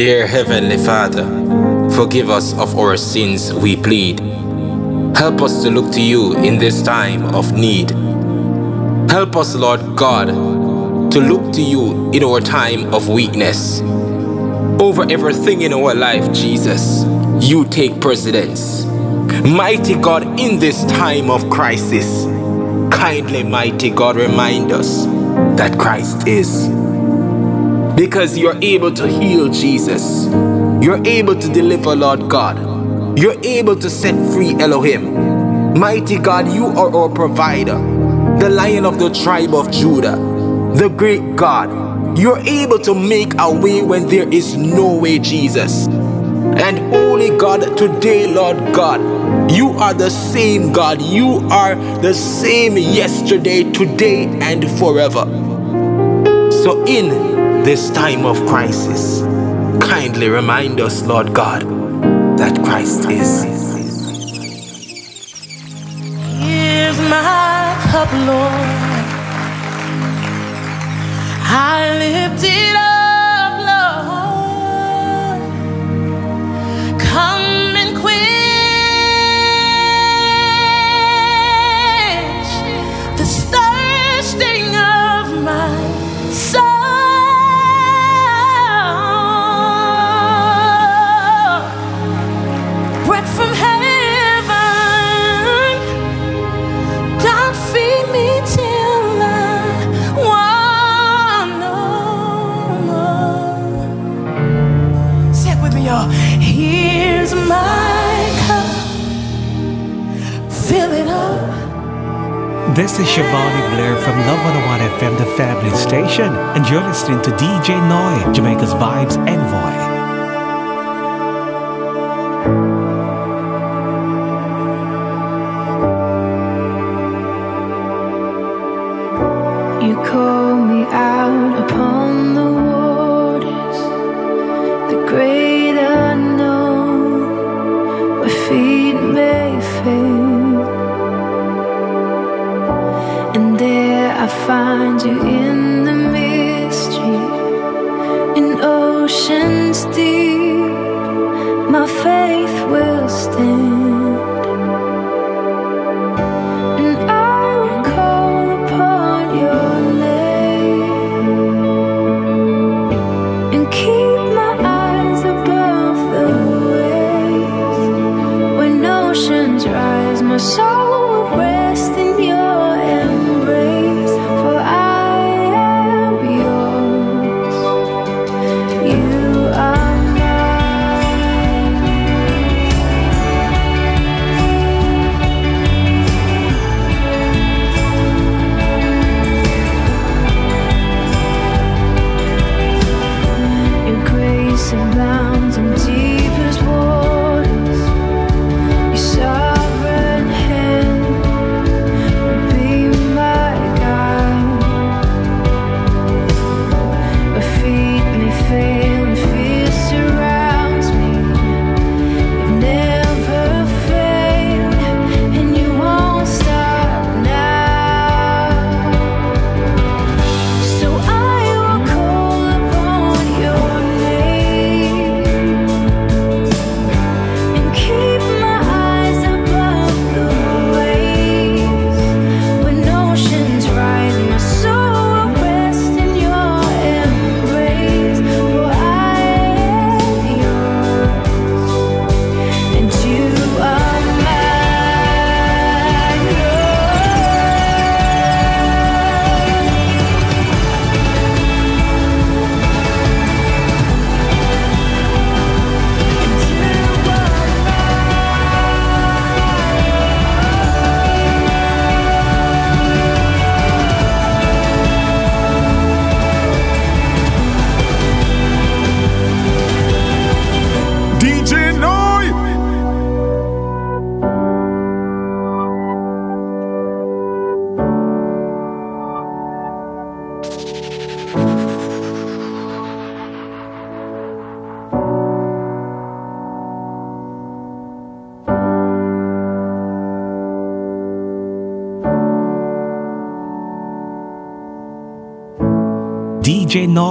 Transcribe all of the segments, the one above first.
Dear Heavenly Father, forgive us of our sins, we plead. Help us to look to you in this time of need. Help us, Lord God, to look to you in our time of weakness. Over everything in our life, Jesus, you take precedence. Mighty God, in this time of crisis, kindly, mighty God, remind us that Christ is. Because you're able to heal, Jesus. You're able to deliver, Lord God. You're able to set free, Elohim. Mighty God, you are our provider, the lion of the tribe of Judah, the great God. You're able to make a way when there is no way, Jesus. And holy God, today, Lord God, you are the same God. You are the same yesterday, today, and forever. So, in this time of crisis, kindly remind us, Lord God, that Christ is. Here's my cup, Lord. I lift it up, fill it up. This is Shivani Blair from Love 101 FM, the family station, and you're listening to DJ Noi, Jamaica's Vibes Envoy.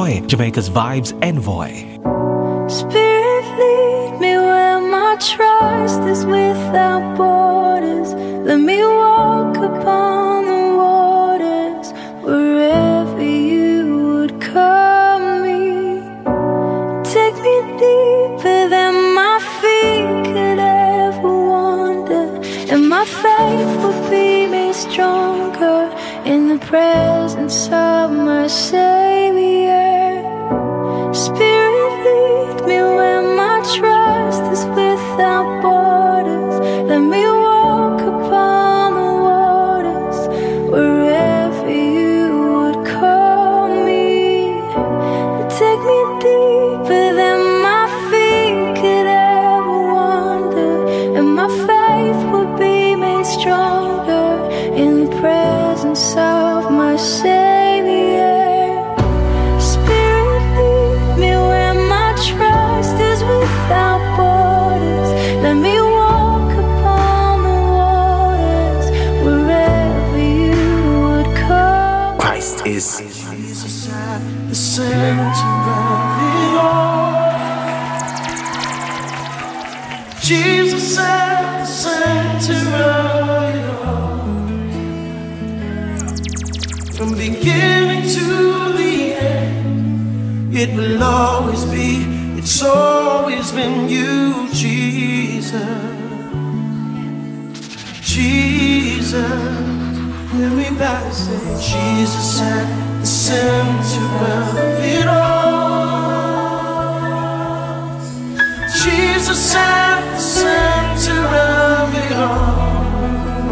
Joy, Jamaica's Vibes Envoy. Spirit, lead me where my trust is without borders. Let me walk upon the waters wherever you would call me. Take me deeper than my feet could ever wander, and my faith will be made stronger in the presence of myself. it will always be, it's always been you, Jesus. Jesus, hear everybody say, Jesus at the center of it all. Jesus at the center of it all.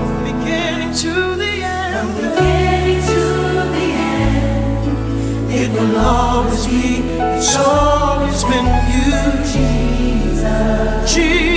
From beginning to the end. From beginning to the end. It will always be. It's always been you, Jesus. Jesus.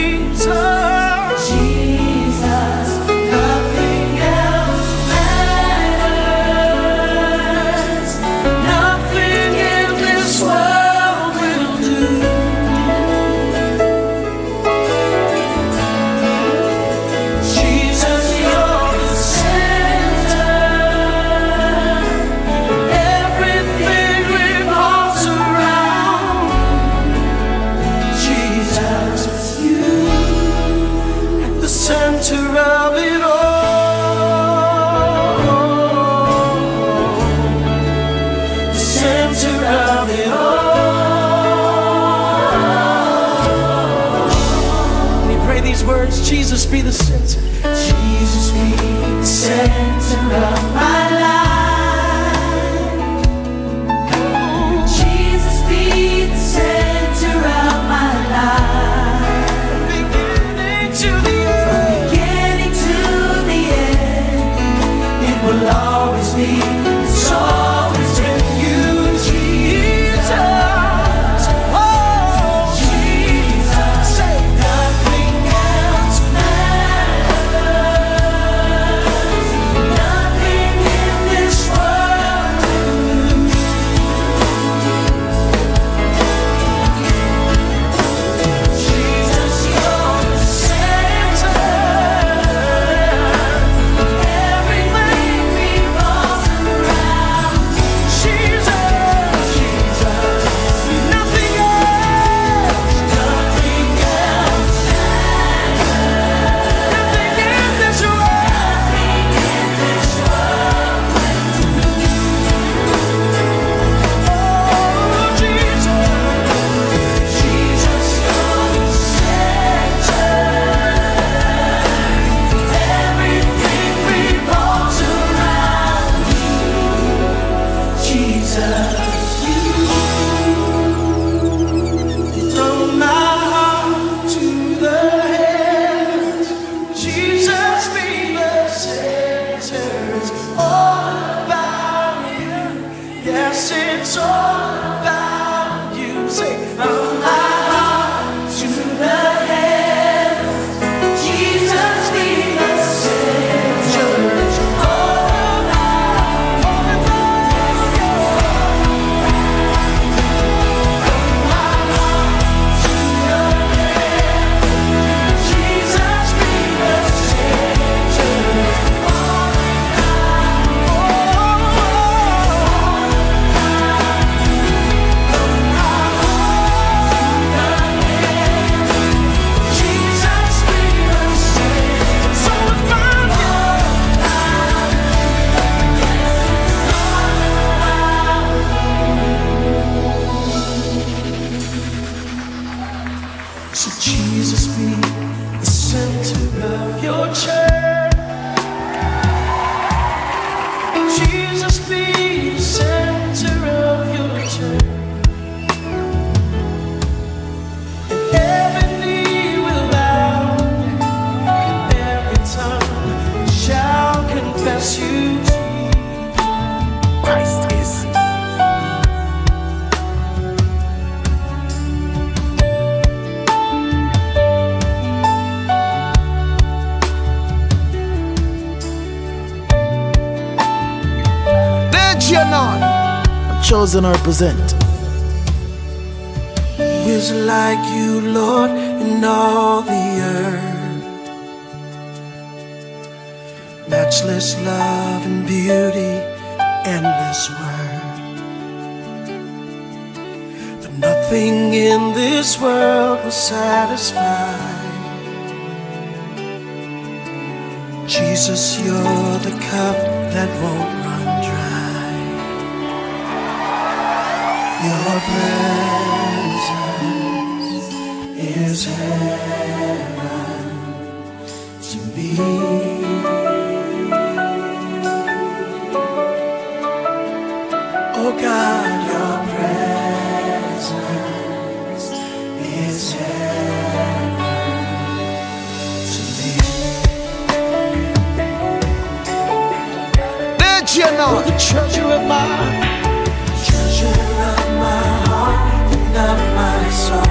it's all like you, Lord, in all the earth? Matchless love and beauty, endless worth. But nothing in this world will satisfy. Jesus, you're the cup that won't run dry. Your presence is heaven to me. Oh God, your presence is heaven to me. Did you know the treasure of my my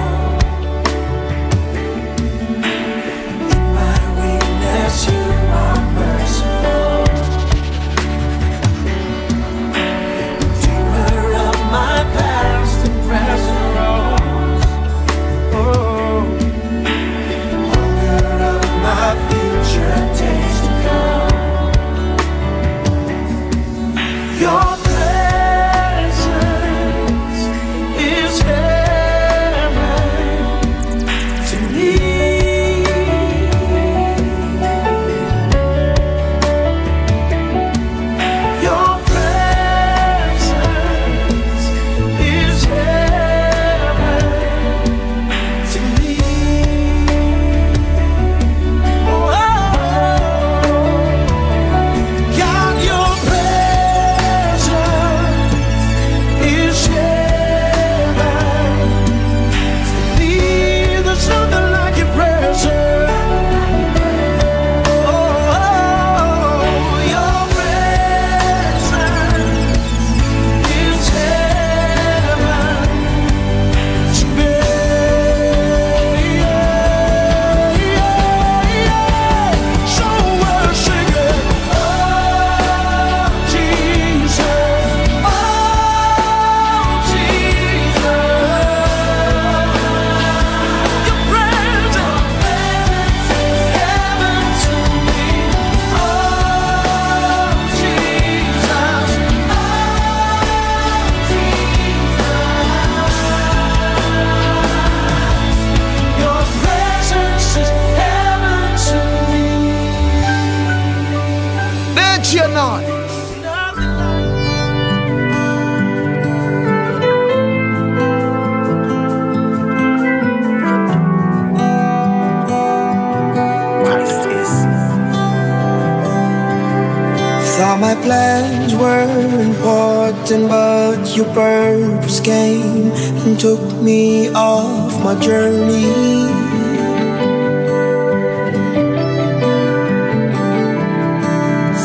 important, but your purpose came and took me off my journey.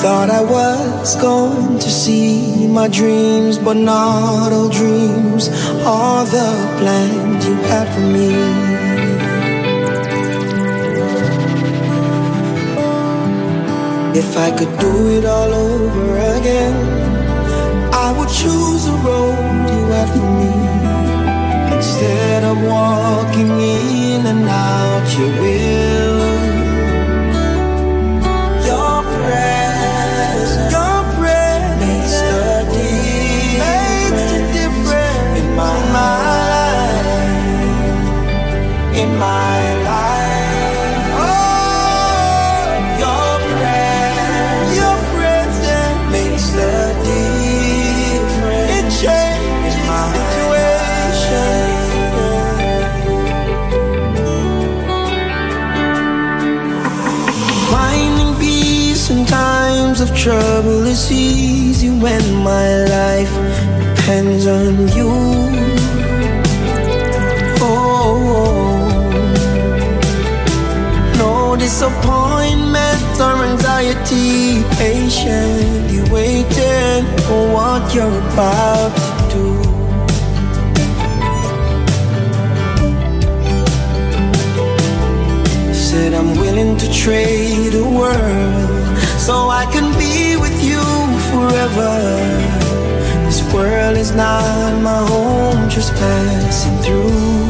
Thought I was going to see my dreams, but not all dreams are the plans you had for me. If I could do it all over again, choose the road you had for me. Instead of walking in and out your will. Trouble is easy when my life depends on you. Oh, no disappointment or anxiety, patiently waiting for what you're about to do. Said I'm willing to trade the world so I can be with you forever. This world is not my home, just passing through.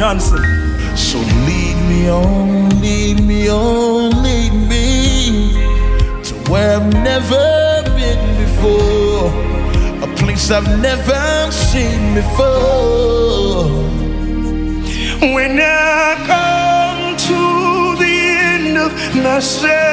Johnson. So lead me on, lead me on, lead me to where I've never been before, a place I've never seen before. When I come to the end of myself.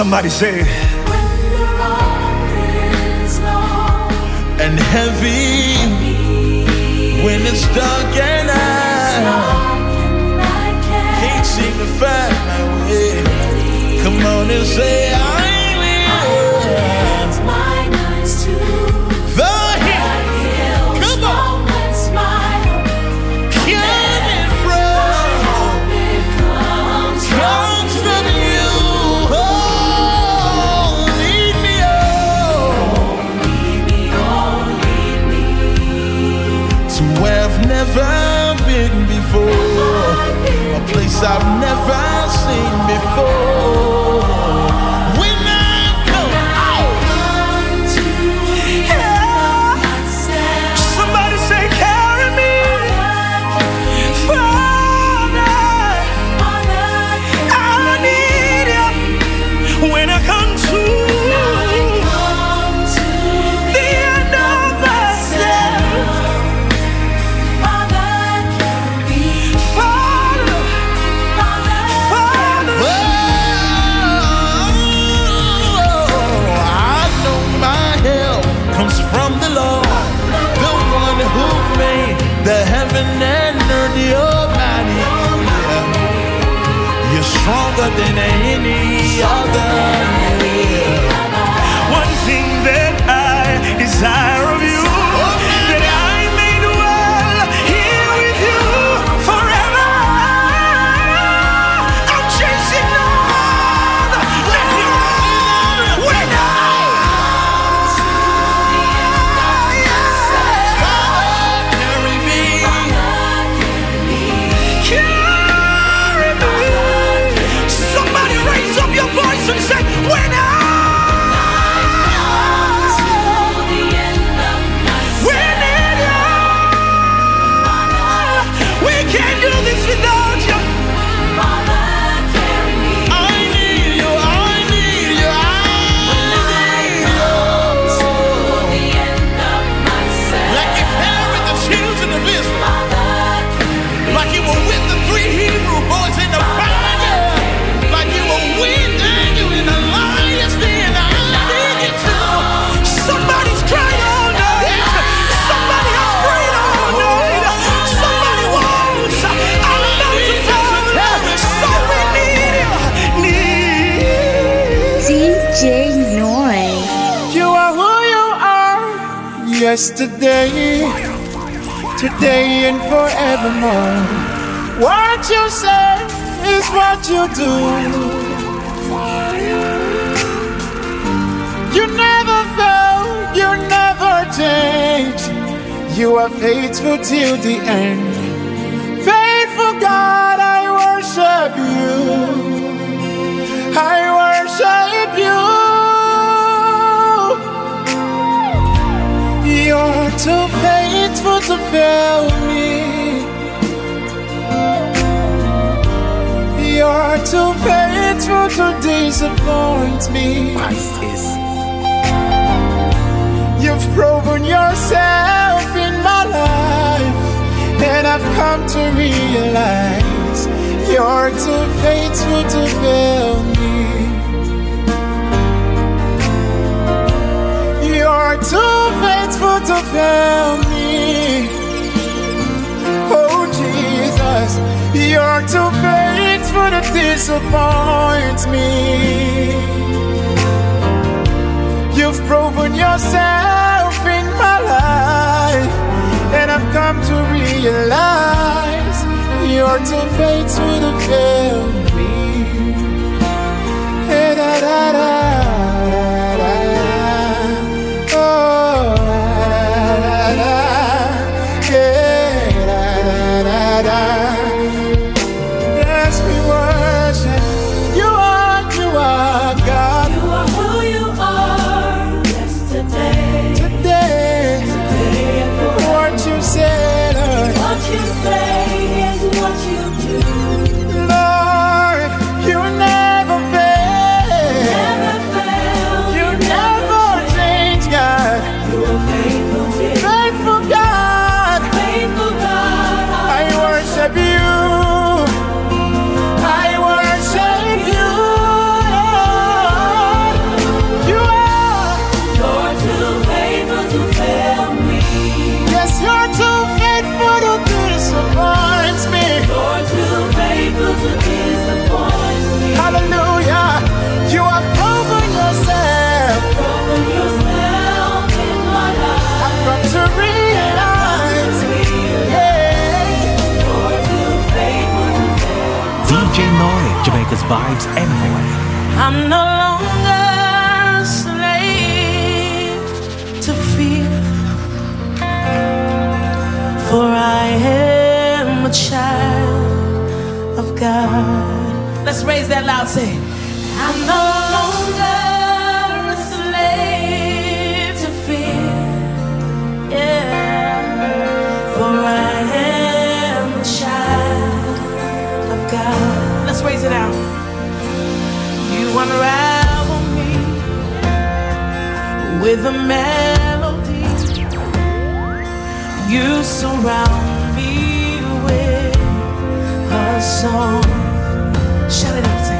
Somebody say, and heavy, when it's dark and I, can't seem to find my way. Come on and say, I. Can yesterday, today, and forevermore. What you say is what you do. You never fail, you never change. You are faithful till the end. Faithful God, I worship you. Too faithful to fail me. You're too faithful to disappoint me. You've proven yourself in my life, and I've come to realize you're too faithful to fail me. You're too faithful to fail me. Oh Jesus, you're too faithful to disappoint me. You've proven yourself in my life, and I've come to realize you're too faithful to fail me. Eh, da, da, da, da, Vibes Envoy. I'm no longer a slave to fear, for I am a child of God. Let's raise that loud, say, I'm no longer a slave to fear, yeah, for I am a child of God. Let's raise it out. Unravel me with a melody. You surround me with a song. Shout it out, it.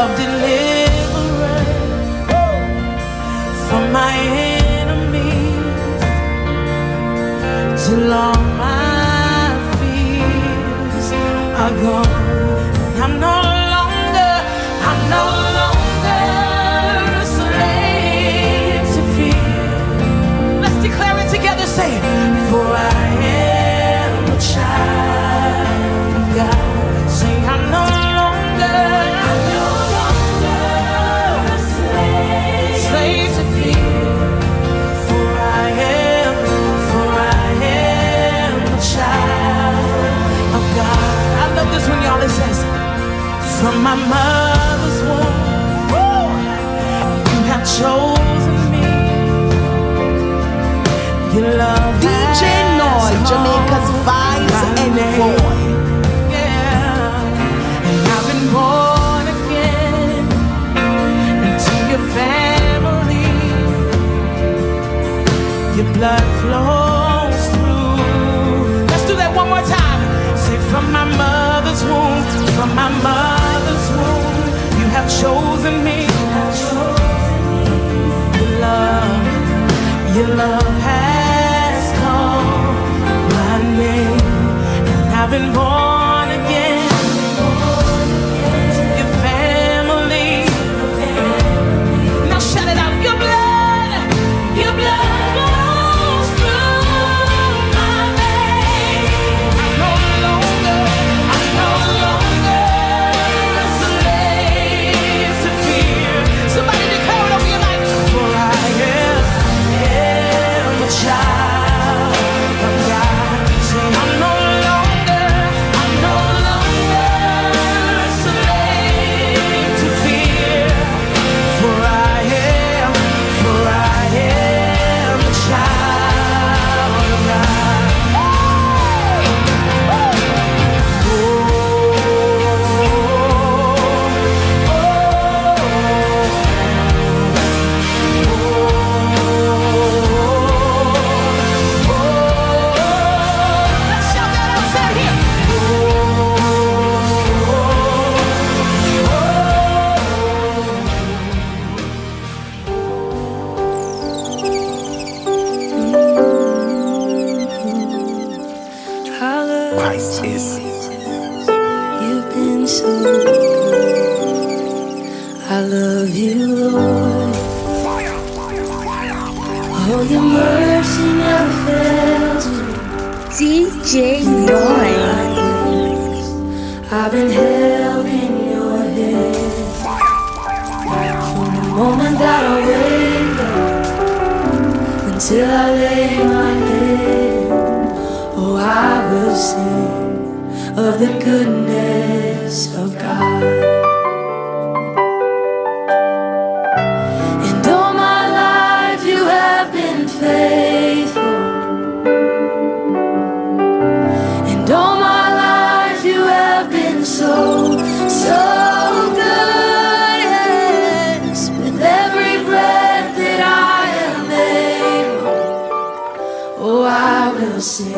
Of deliverance from my enemies till all my fears are gone. From my mother's womb, you have chosen me. Your love DJ Noi, Jamaica's chosen me. Your love, your love has called my name, and I've been born sing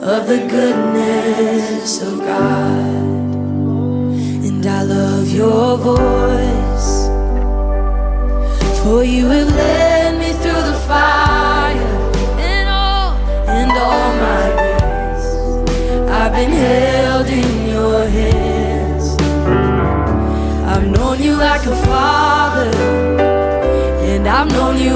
of the goodness of God. And I love your voice, for you have led me through the fire and all, and all my days. I've been held in your hands. I've known you like a father, and I've known you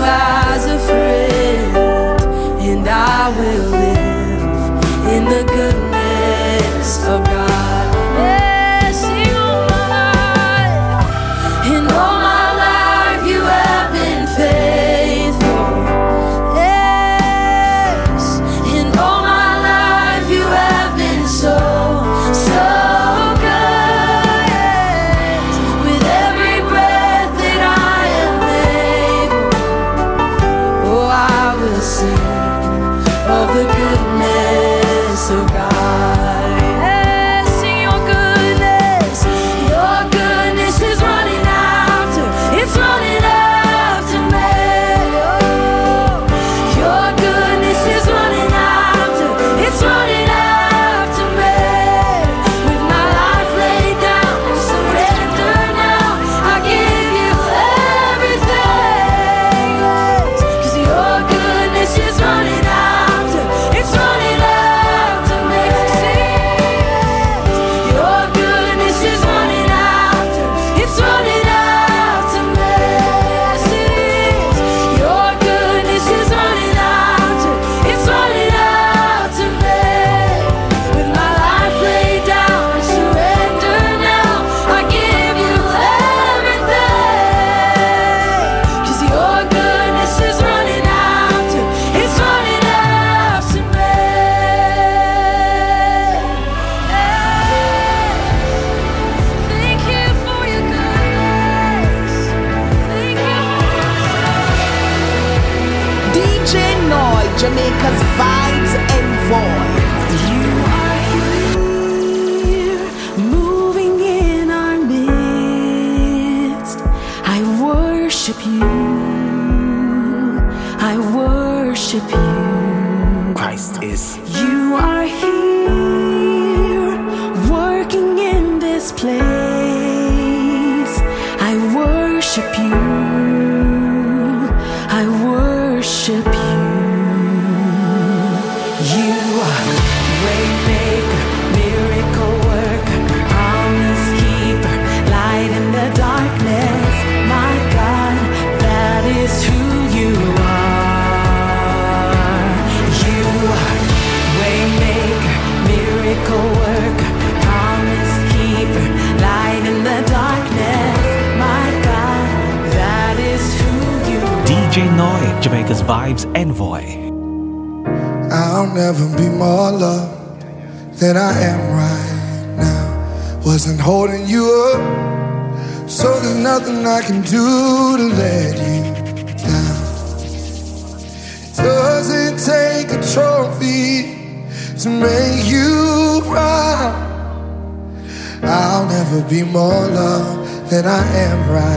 am right.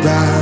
About.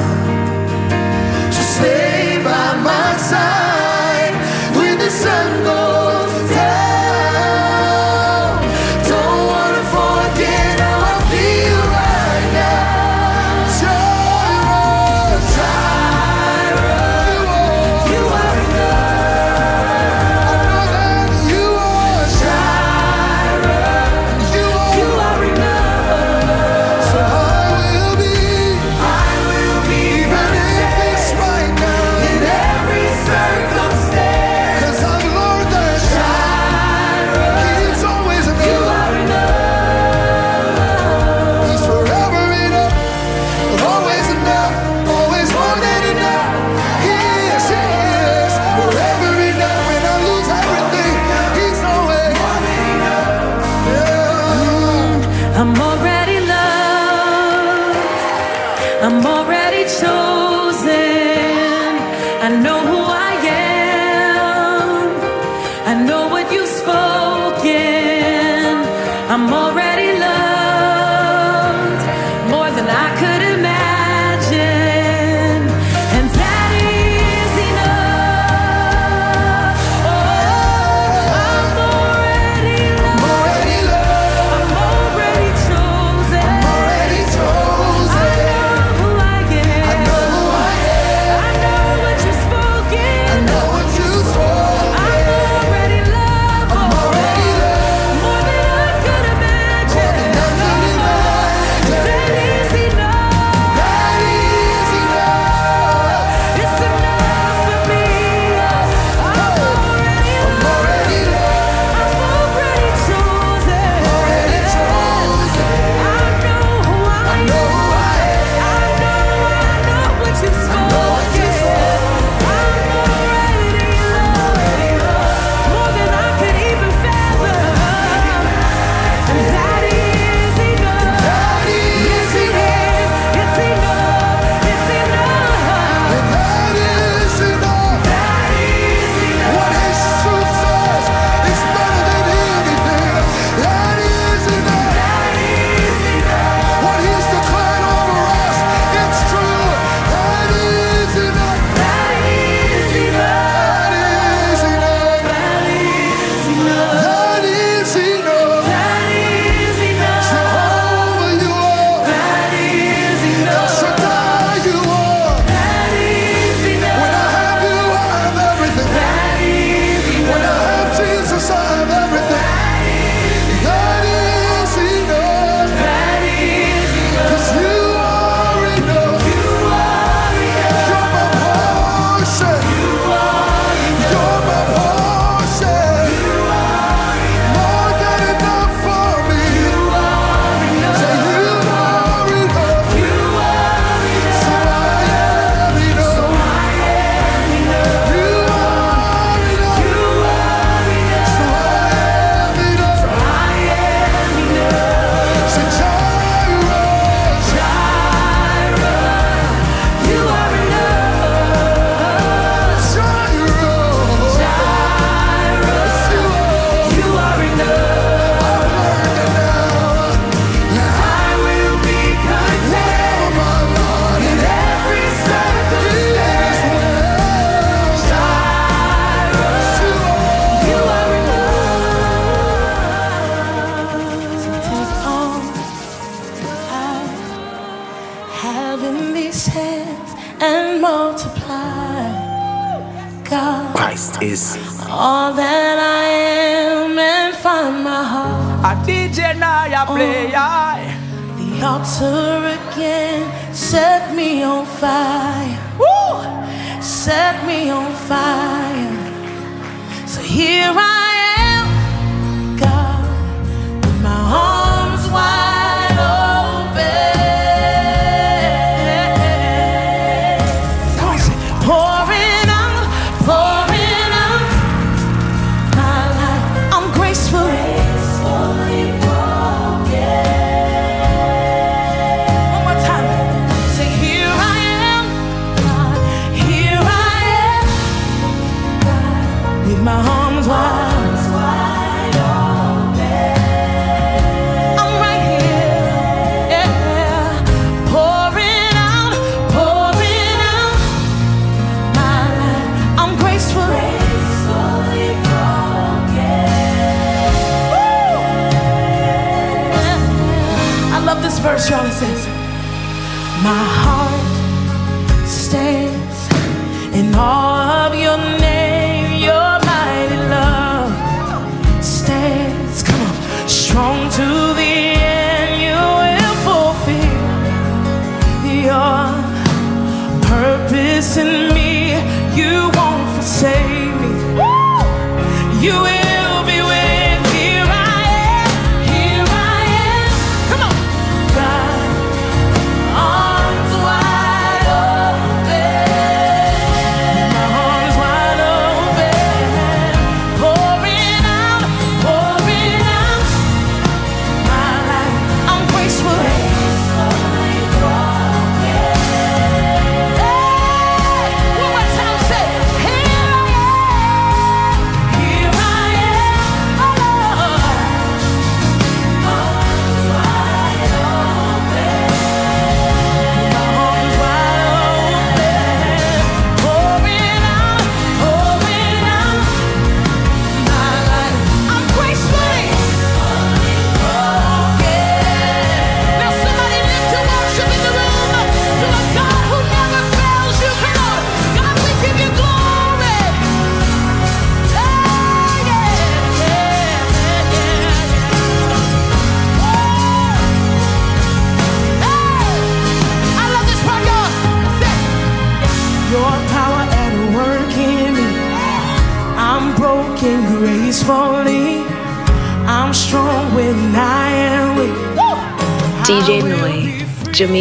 Here I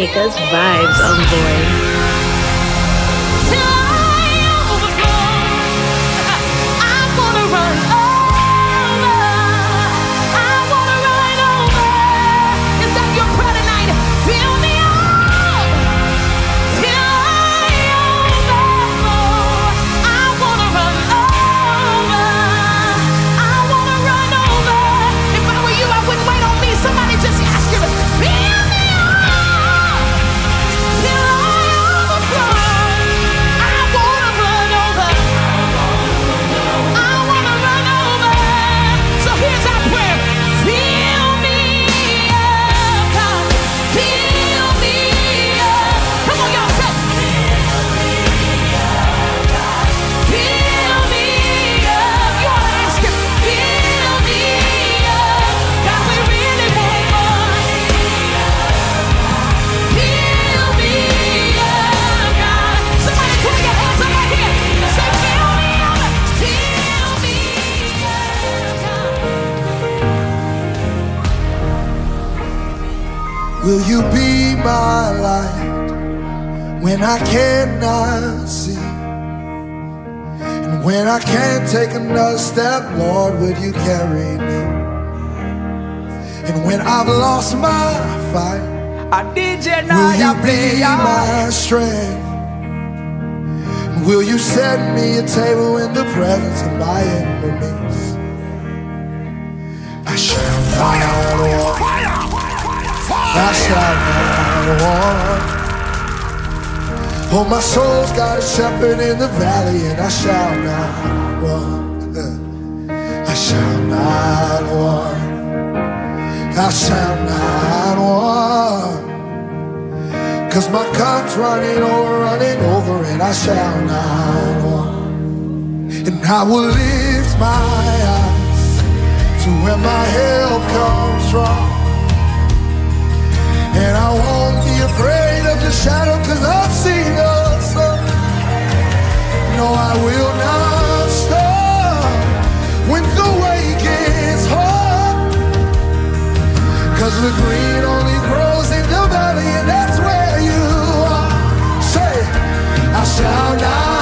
Jamaica's Vibes Will you be my light when I cannot see? And when I can't take another step, Lord, will you carry me? And when I've lost my fight, A DJ will now you you be my strength? And will you set me a table in the presence of my enemies? I shall walk. I shall not want. Oh, my soul's got a shepherd in the valley, and I shall not want. I shall not want. I shall not want. Cause my cup's running over, running over, and I shall not want. And I will lift my eyes to where my help comes from. And I won't be afraid of the shadow cause I've seen the sun. No, I will not stop when the way gets hard. Cause the green only grows in the valley and that's where you are. Say, I shall not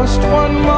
Just one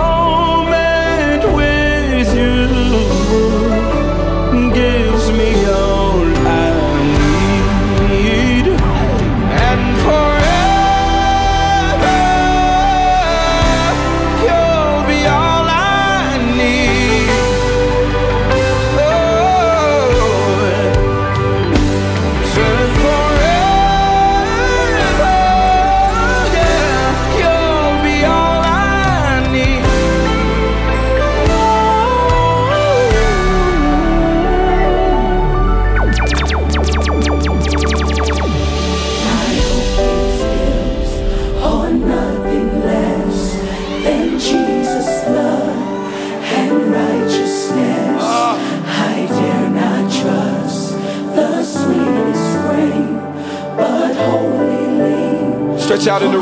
out in the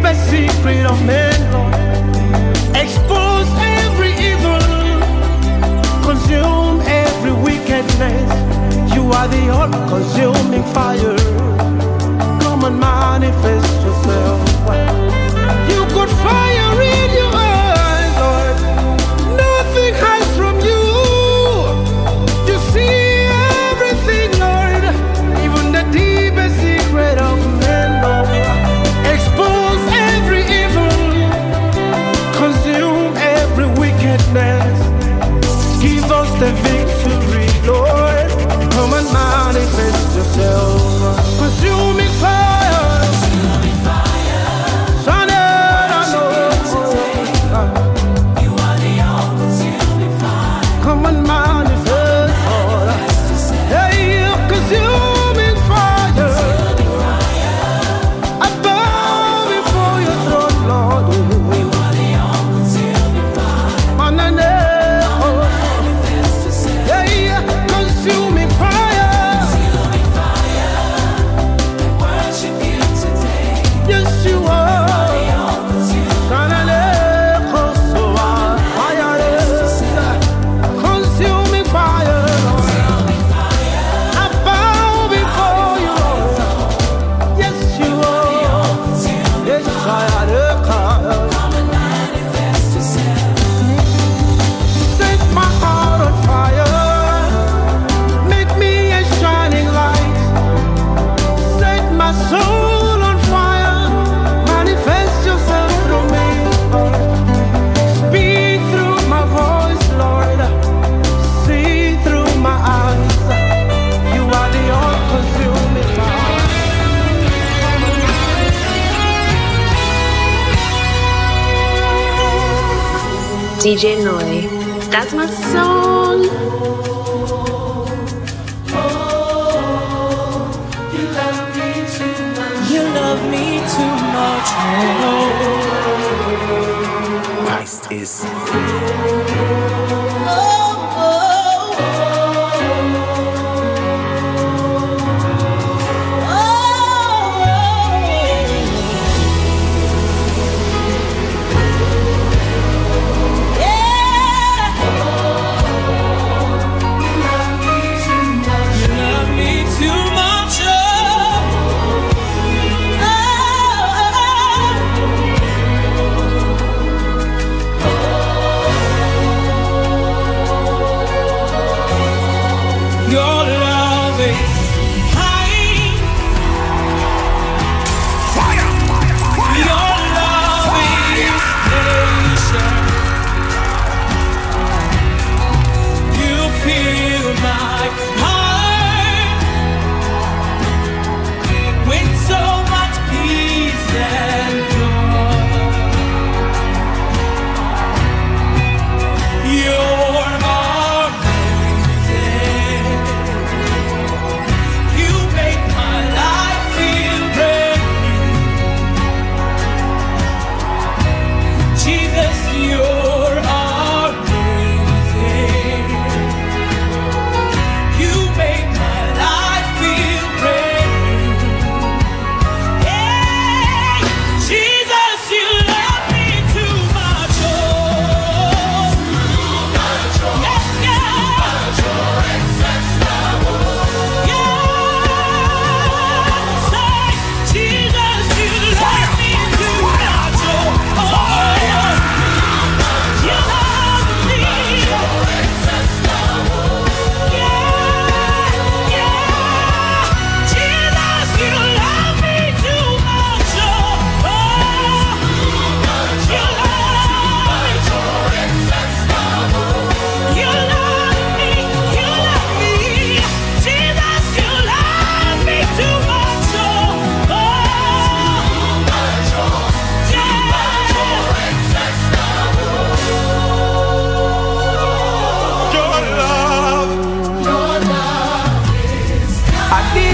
deepest secret of men, Lord. Expose every evil, consume every wickedness. You are the all consuming fire. Come and manifest yourself.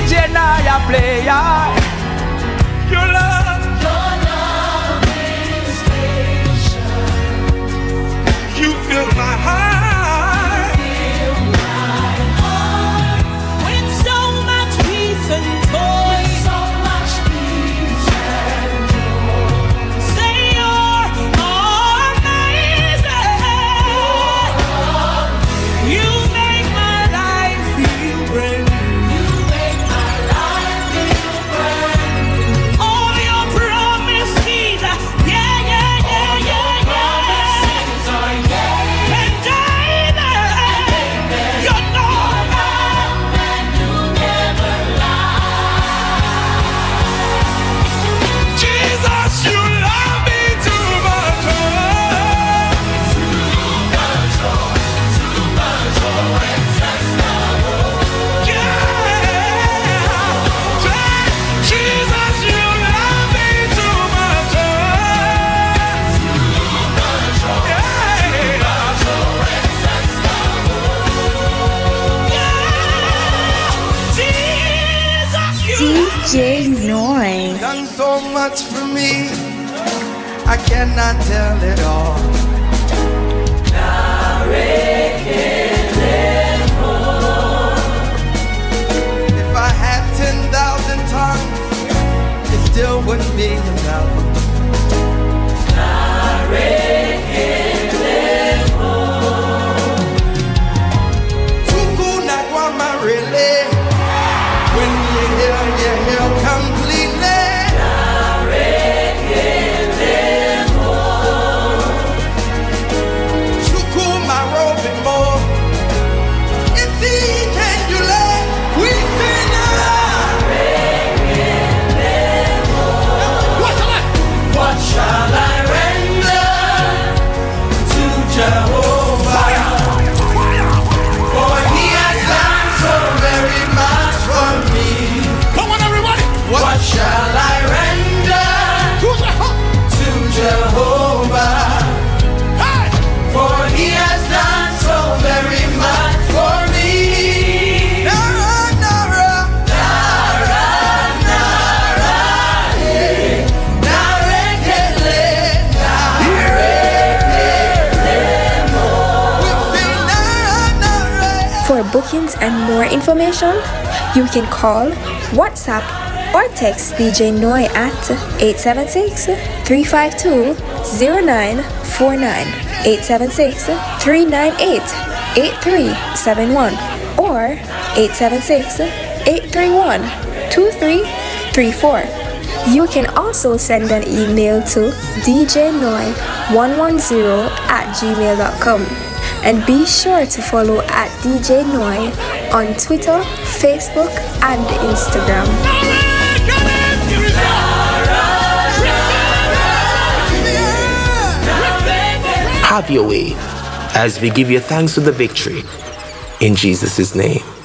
DJ Noi play ya. not tell it all. information, you can call, WhatsApp, or text DJ Noi at 876-352-0949, 876-398-8371, or 876-831-2334. You can also send an email to deejaynoi110 at gmail.com and be sure to follow at DJ Noi on Twitter, Facebook, and Instagram. Have your way as we give you thanks for the victory in Jesus' name.